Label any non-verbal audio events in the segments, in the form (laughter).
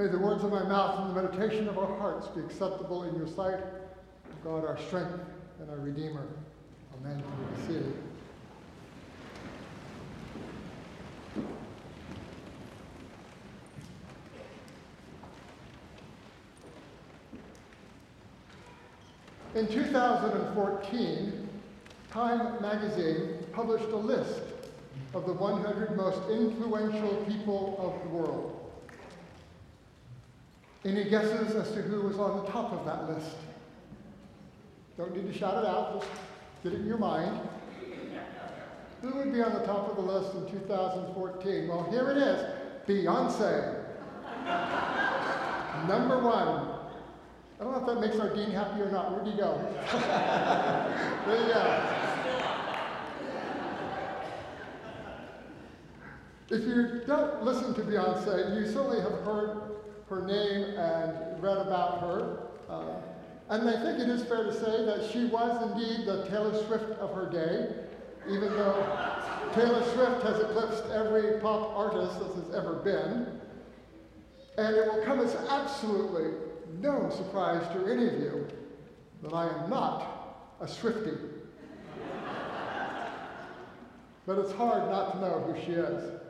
May the words of my mouth and the meditation of our hearts be acceptable in your sight, God, our strength and our Redeemer. Amen. In 2014, Time magazine published a list of the 100 most influential people of the world. Any guesses as to who was on the top of that list? Don't need to shout it out, just get it in your mind. Who would be on the top of the list in 2014? Well, here it is Beyonce. Number one. I don't know if that makes our dean happy or not. Where'd he go? (laughs) there you go. If you don't listen to Beyonce, you certainly have heard her name and read about her. Uh, and I think it is fair to say that she was indeed the Taylor Swift of her day, even though Taylor Swift has eclipsed every pop artist that has ever been. And it will come as absolutely no surprise to any of you that I am not a Swiftie. (laughs) but it's hard not to know who she is.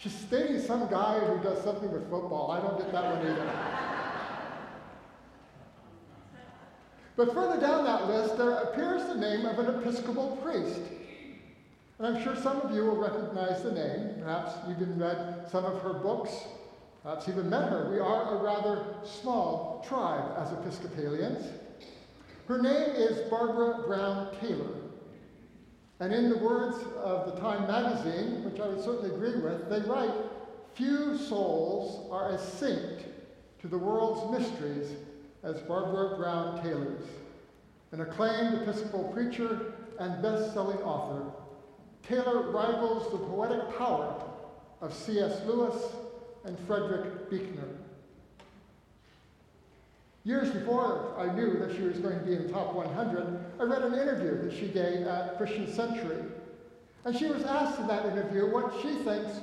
She's dating some guy who does something with football. I don't get that one either. but further down that list, there appears the name of an Episcopal priest. And I'm sure some of you will recognize the name. Perhaps you've even read some of her books, perhaps even met her. We are a rather small tribe as Episcopalians. Her name is Barbara Brown Taylor. And in the words of the Time magazine, which I would certainly agree with, they write, Few souls are as synced to the world's mysteries as Barbara Brown Taylor's. An acclaimed Episcopal preacher and best selling author, Taylor rivals the poetic power of C.S. Lewis and Frederick Buechner. Years before I knew that she was going to be in the top 100, I read an interview that she gave at Christian Century. And she was asked in that interview what she thinks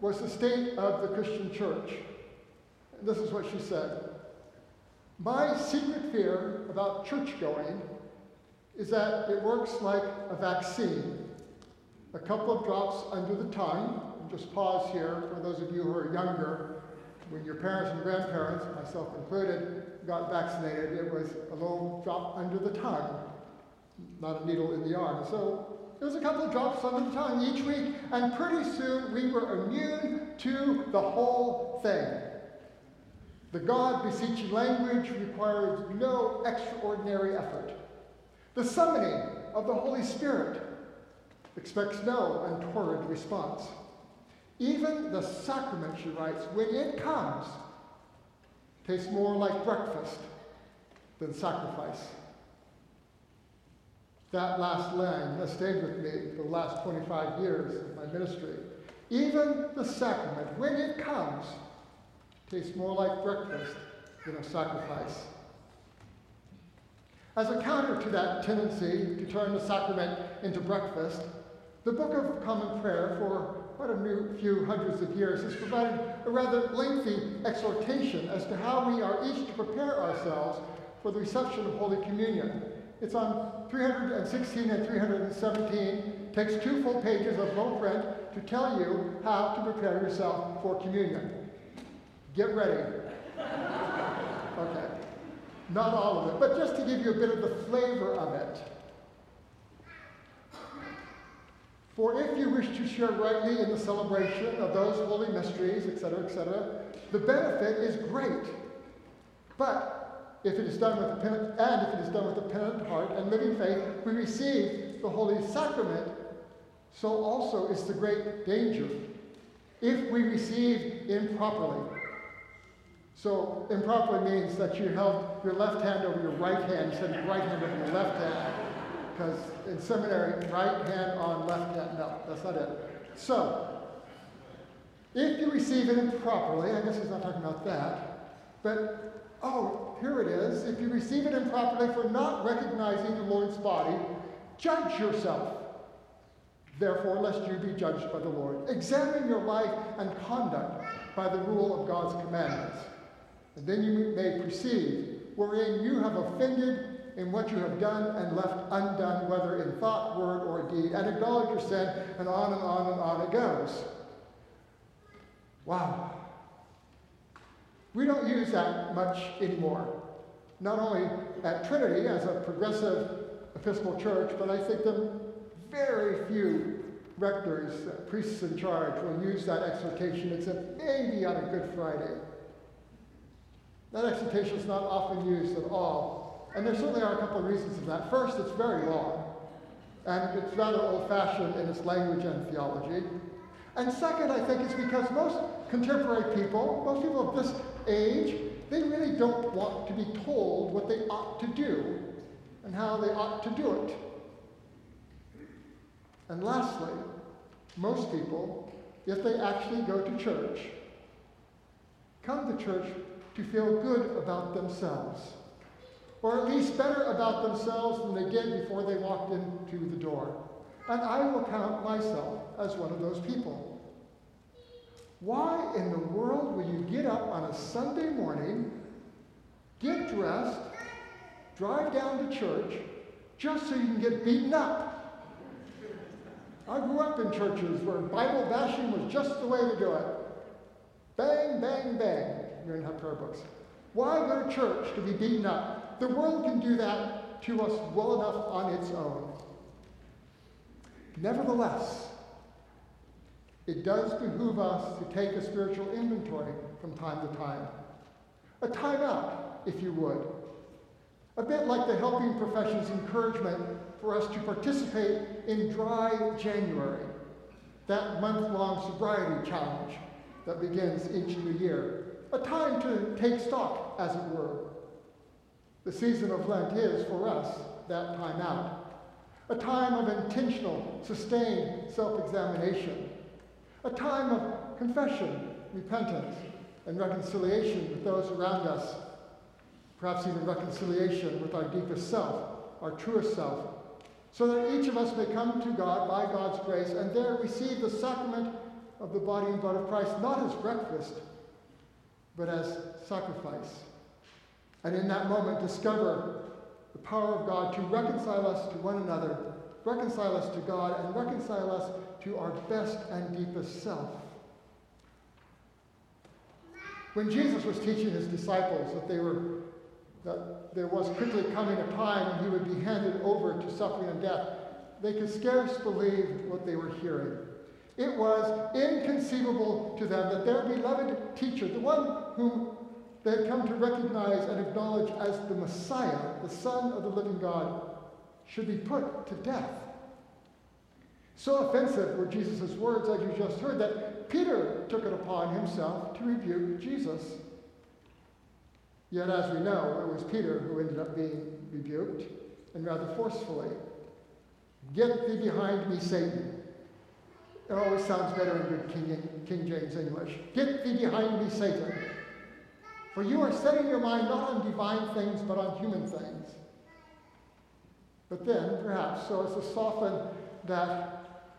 was the state of the Christian church. And this is what she said My secret fear about church going is that it works like a vaccine. A couple of drops under the tongue, just pause here for those of you who are younger. When your parents and grandparents, myself included, got vaccinated, it was a little drop under the tongue, not a needle in the arm. So there was a couple of drops under the tongue each week, and pretty soon we were immune to the whole thing. The God beseeching language requires no extraordinary effort. The summoning of the Holy Spirit expects no untoward response. Even the sacrament, she writes, when it comes, tastes more like breakfast than sacrifice. That last line has stayed with me for the last 25 years of my ministry. Even the sacrament, when it comes, tastes more like breakfast than a sacrifice. As a counter to that tendency to turn the sacrament into breakfast, the Book of Common Prayer for quite a few hundreds of years, has provided a rather lengthy exhortation as to how we are each to prepare ourselves for the reception of Holy Communion. It's on 316 and 317, takes two full pages of low print to tell you how to prepare yourself for communion. Get ready. (laughs) okay. Not all of it, but just to give you a bit of the flavor of it. For if you wish to share rightly in the celebration of those holy mysteries, etc., etc., the benefit is great. But if it is done with a penitent, and if it is done with a penitent heart and living faith, we receive the holy sacrament. So also is the great danger if we receive improperly. So improperly means that you held your left hand over your right hand instead of your right hand over your left hand because in seminary, right hand on left hand, no, that's not it. So, if you receive it improperly, I guess he's not talking about that, but oh, here it is. If you receive it improperly for not recognizing the Lord's body, judge yourself. Therefore, lest you be judged by the Lord. Examine your life and conduct by the rule of God's commandments. And then you may perceive wherein you have offended in what you have done and left undone, whether in thought, word, or deed, and acknowledge your sin, and on and on and on it goes. Wow. We don't use that much anymore. Not only at Trinity as a progressive Episcopal church, but I think the very few rectors, uh, priests in charge, will use that exhortation except maybe on a Good Friday. That exhortation is not often used at all. And there certainly are a couple of reasons for that. First, it's very long, and it's rather old fashioned in its language and theology. And second, I think it's because most contemporary people, most people of this age, they really don't want to be told what they ought to do and how they ought to do it. And lastly, most people, if they actually go to church, come to church to feel good about themselves, or at least better about themselves than they did before they walked into the door. And I will count myself as one of those people. Why in the world will you get up on a Sunday morning, get dressed, drive down to church, just so you can get beaten up? I grew up in churches where Bible bashing was just the way to do it. Bang, bang, bang. You're in her prayer books. Why go to church to be beaten up? The world can do that to us well enough on its own. Nevertheless, it does behoove us to take a spiritual inventory from time to time. A timeout, if you would. A bit like the helping profession's encouragement for us to participate in Dry January, that month long sobriety challenge that begins each new year. A time to take stock, as it were. The season of Lent is, for us, that time out. A time of intentional, sustained self examination. A time of confession, repentance, and reconciliation with those around us. Perhaps even reconciliation with our deepest self, our truest self, so that each of us may come to God by God's grace and there receive the sacrament of the body and blood of Christ, not as breakfast, but as sacrifice. And in that moment, discover the power of God to reconcile us to one another, reconcile us to God, and reconcile us to our best and deepest self. When Jesus was teaching his disciples that they were that there was quickly coming a time when he would be handed over to suffering and death, they could scarce believe what they were hearing. It was inconceivable to them that their beloved teacher, the one whom they had come to recognize and acknowledge as the Messiah, the Son of the living God, should be put to death. So offensive were Jesus' words, as you just heard, that Peter took it upon himself to rebuke Jesus. Yet, as we know, it was Peter who ended up being rebuked, and rather forcefully. Get thee behind me, Satan. It always sounds better in good King, King James English. Get thee behind me, Satan. For you are setting your mind not on divine things, but on human things. But then, perhaps, so as to soften that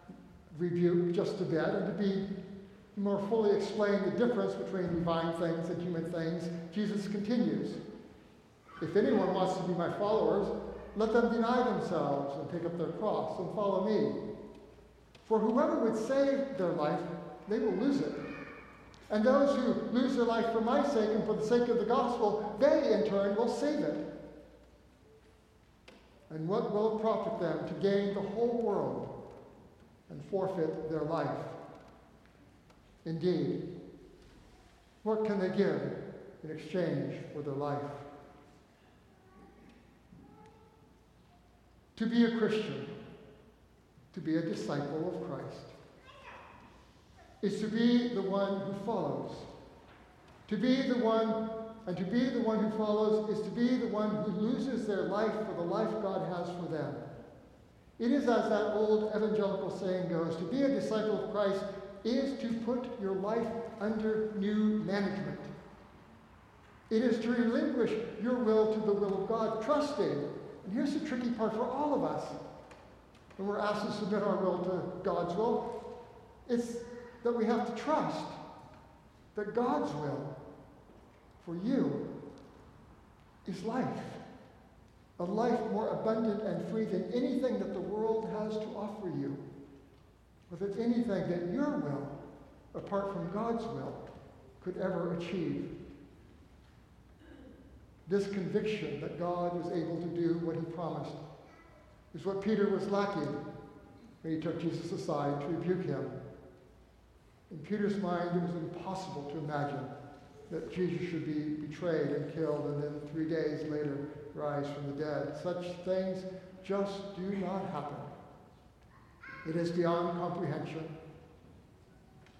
rebuke just a bit and to be more fully explain the difference between divine things and human things, Jesus continues If anyone wants to be my followers, let them deny themselves and take up their cross and follow me. For whoever would save their life, they will lose it. And those who lose their life for my sake and for the sake of the gospel, they in turn will save it. And what will it profit them to gain the whole world and forfeit their life? Indeed, what can they give in exchange for their life? To be a Christian, to be a disciple of Christ, is to be the one who follows. To be the one, and to be the one who follows is to be the one who loses their life for the life God has for them. It is as that old evangelical saying goes to be a disciple of Christ is to put your life under new management. It is to relinquish your will to the will of God, trusting. And here's the tricky part for all of us when we're asked to submit our will to God's will, it's that we have to trust that God's will for you is life. A life more abundant and free than anything that the world has to offer you. Or that anything that your will, apart from God's will, could ever achieve. This conviction that God is able to do what he promised is what Peter was lacking when he took Jesus aside to rebuke him. In Peter's mind, it was impossible to imagine that Jesus should be betrayed and killed and then three days later rise from the dead. Such things just do not happen. It is beyond comprehension.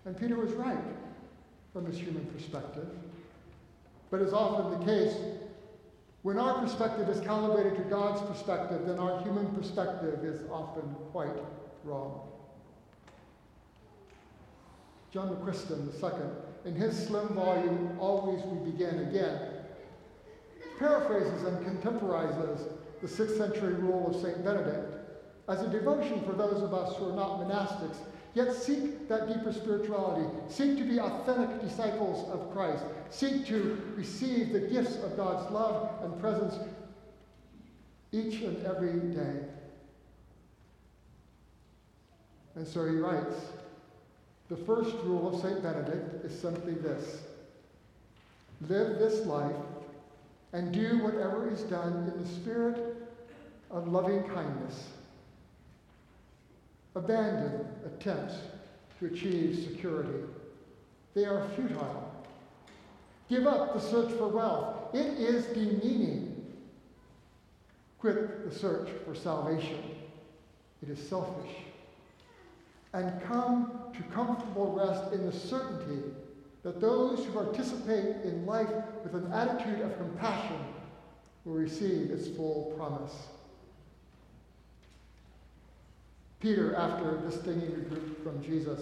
And Peter was right from his human perspective. But as often the case, when our perspective is calibrated to God's perspective, then our human perspective is often quite wrong. John McQuiston II, in his slim volume, Always We Begin Again, paraphrases and contemporizes the 6th century rule of St. Benedict as a devotion for those of us who are not monastics, yet seek that deeper spirituality, seek to be authentic disciples of Christ, seek to receive the gifts of God's love and presence each and every day. And so he writes The first rule of St. Benedict is simply this live this life and do whatever is done in the spirit of loving kindness. Abandon attempts to achieve security. They are futile. Give up the search for wealth. It is demeaning. Quit the search for salvation. It is selfish. And come to comfortable rest in the certainty that those who participate in life with an attitude of compassion will receive its full promise. Peter, after distinguishing the group from Jesus,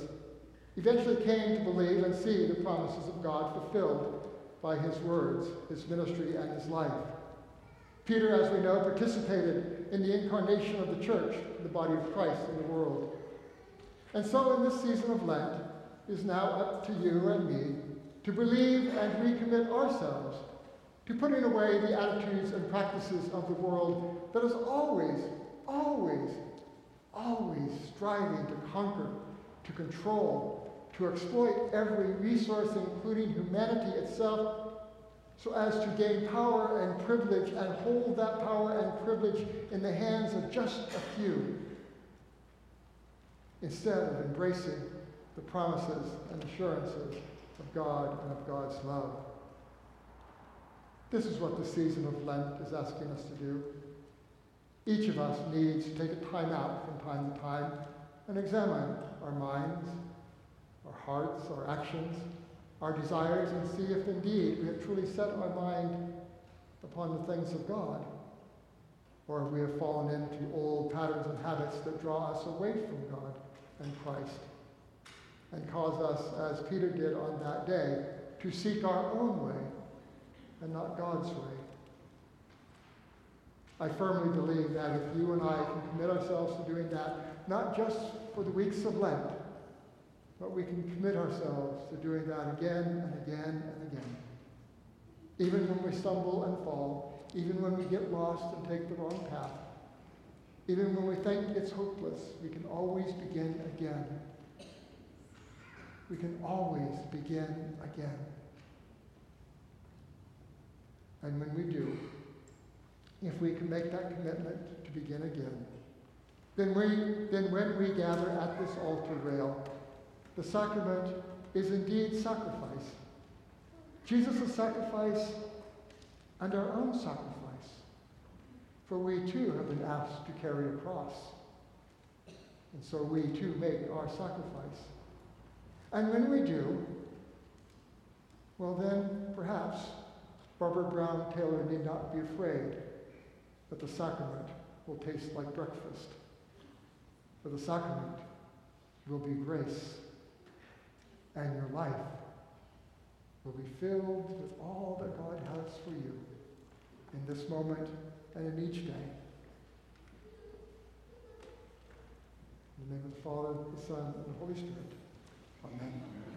eventually came to believe and see the promises of God fulfilled by his words, his ministry, and his life. Peter, as we know, participated in the incarnation of the church, the body of Christ in the world. And so, in this season of Lent, it is now up to you and me to believe and recommit ourselves to putting away the attitudes and practices of the world that is always, always, always striving to conquer, to control, to exploit every resource, including humanity itself, so as to gain power and privilege and hold that power and privilege in the hands of just a few, instead of embracing the promises and assurances of God and of God's love. This is what the season of Lent is asking us to do. Each of us needs to take a time out from time to time and examine our minds, our hearts, our actions, our desires, and see if indeed we have truly set our mind upon the things of God, or if we have fallen into old patterns and habits that draw us away from God and Christ and cause us, as Peter did on that day, to seek our own way and not God's way. I firmly believe that if you and I can commit ourselves to doing that, not just for the weeks of Lent, but we can commit ourselves to doing that again and again and again. Even when we stumble and fall, even when we get lost and take the wrong path, even when we think it's hopeless, we can always begin again we can always begin again. And when we do, if we can make that commitment to begin again, then, we, then when we gather at this altar rail, the sacrament is indeed sacrifice. Jesus' sacrifice and our own sacrifice. For we too have been asked to carry a cross. And so we too make our sacrifice. And when we do, well, then perhaps Barbara Brown Taylor need not be afraid that the sacrament will taste like breakfast. For the sacrament will be grace, and your life will be filled with all that God has for you in this moment and in each day. In the name of the Father, the Son, and the Holy Spirit. Amen.